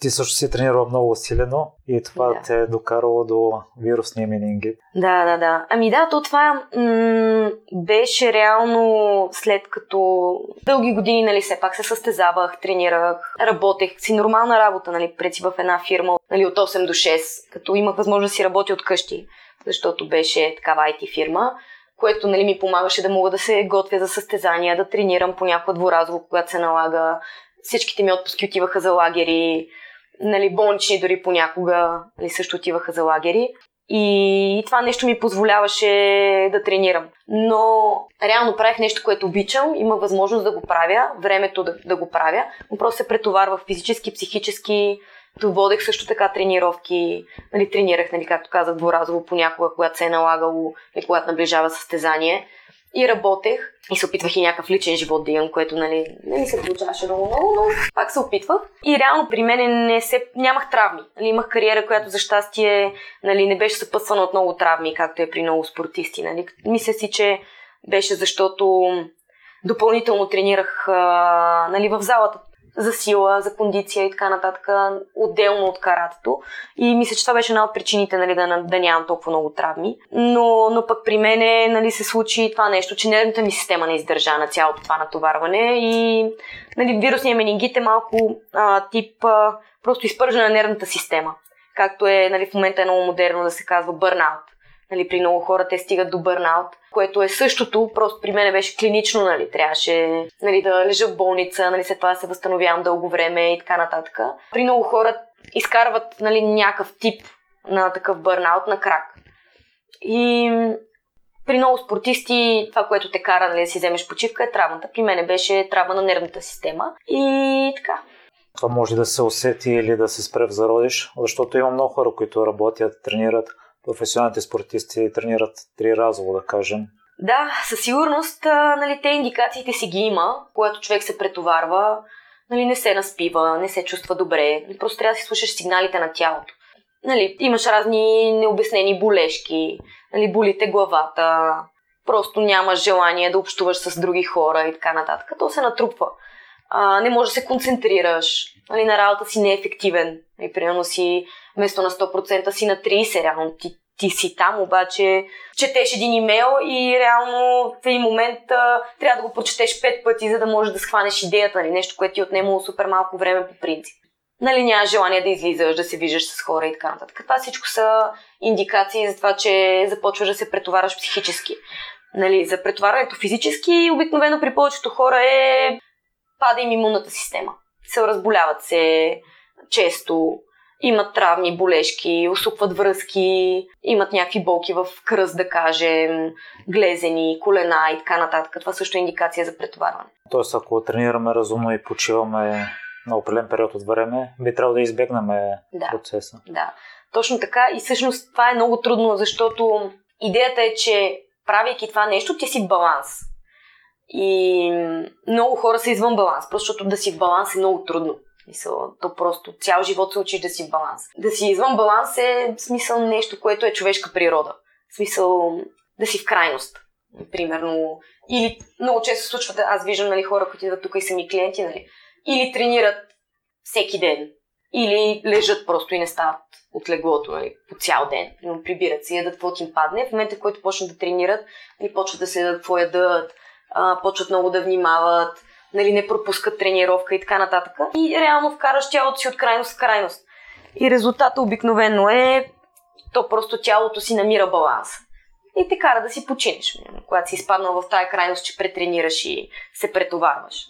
ти също си тренирала много усилено и това да. те е докарало до вирусния менингит. Да, да, да. Ами да, то това м- беше реално след като дълги години, нали, все пак се състезавах, тренирах, работех си нормална работа, нали, преди в една фирма, нали, от 8 до 6, като имах възможност да си работя от къщи, защото беше такава IT фирма което нали, ми помагаше да мога да се готвя за състезания, да тренирам понякога дворазово, когато се налага. Всичките ми отпуски отиваха за лагери, нали, болнични дори понякога нали, също отиваха за лагери. И това нещо ми позволяваше да тренирам. Но реално правих нещо, което обичам, има възможност да го правя, времето да, да го правя, но просто се претоварвах физически, психически. То водех също така тренировки, нали, тренирах, нали, както казах, дворазово понякога, когато се е налагало, или когато наближава състезание и работех и се опитвах и някакъв личен живот да имам, което нали, не ми се получаваше много, много, но пак се опитвах. И реално при мен не се, нямах травми. Нали, имах кариера, която за щастие нали, не беше съпътствана от много травми, както е при много спортисти. Нали. Мисля си, че беше защото допълнително тренирах нали, в залата за сила, за кондиция и така нататък, отделно от каратето. И мисля, че това беше една от причините нали, да, да нямам толкова много травми. Но, но пък при мен нали, се случи това нещо, че нервната ми система не издържа на цялото това натоварване и нали, вирусния менингит е малко а, тип а, просто изпържена на нервната система. Както е нали, в момента е много модерно да се казва бърнаут. Нали, при много хора те стигат до бърнаут, което е същото, просто при мен беше клинично, нали, трябваше нали, да лежа в болница, нали, след това да се възстановявам дълго време и така нататък. При много хора изкарват нали, някакъв тип на такъв бърнаут на крак. И при много спортисти това, което те кара нали, да си вземеш почивка е травмата. При мен беше травма на нервната система. И така. Това може да се усети или да се спре в зародиш, защото има много хора, които работят, тренират професионалните спортисти тренират три разово, да кажем. Да, със сигурност нали, те индикациите си ги има, когато човек се претоварва, нали, не се наспива, не се чувства добре. Нали, просто трябва да си слушаш сигналите на тялото. Нали, имаш разни необяснени болешки, нали, болите главата, просто нямаш желание да общуваш с други хора и така нататък. То се натрупва. А, не можеш да се концентрираш, нали, на работа си неефективен. Нали, примерно си вместо на 100% си на 30%, реално ти, ти си там, обаче четеш един имейл и реално в един момент а, трябва да го прочетеш пет пъти, за да можеш да схванеш идеята, нали, нещо, което ти е отнемало супер малко време по принцип. Нали, нямаш желание да излизаш, да се виждаш с хора и така нататък. Това всичко са индикации за това, че започваш да се претоварваш психически. Нали, за претоварването физически обикновено при повечето хора е пада им имунната система. Се разболяват се често, имат травми, болешки, усукват връзки, имат някакви болки в кръст, да кажем, глезени, колена и така нататък. Това също е индикация за претоварване. Тоест, ако тренираме разумно и почиваме на определен период от време, би трябвало да избегнем да, процеса. Да, точно така. И всъщност това е много трудно, защото идеята е, че правейки това нещо, ти си баланс. И много хора са извън баланс, просто защото да си в баланс е много трудно. Смисъл, то просто цял живот се учиш да си в баланс. Да си извън баланс е смисъл нещо, което е човешка природа. В смисъл да си в крайност. Примерно. Или много често се случва, аз виждам нали, хора, които идват тук и са ми клиенти, нали, или тренират всеки ден, или лежат просто и не стават от леглото нали, по цял ден. Прибират се, ядат каквото им падне. В момента, в който почнат да тренират, нали, почват да следят какво ядат, а, почват много да внимават, нали, не пропускат тренировка и така нататък. И реално вкараш тялото си от крайност в крайност. И резултата обикновено е, то просто тялото си намира баланс. И те кара да си починеш, когато си изпаднал в тая крайност, че претренираш и се претоварваш.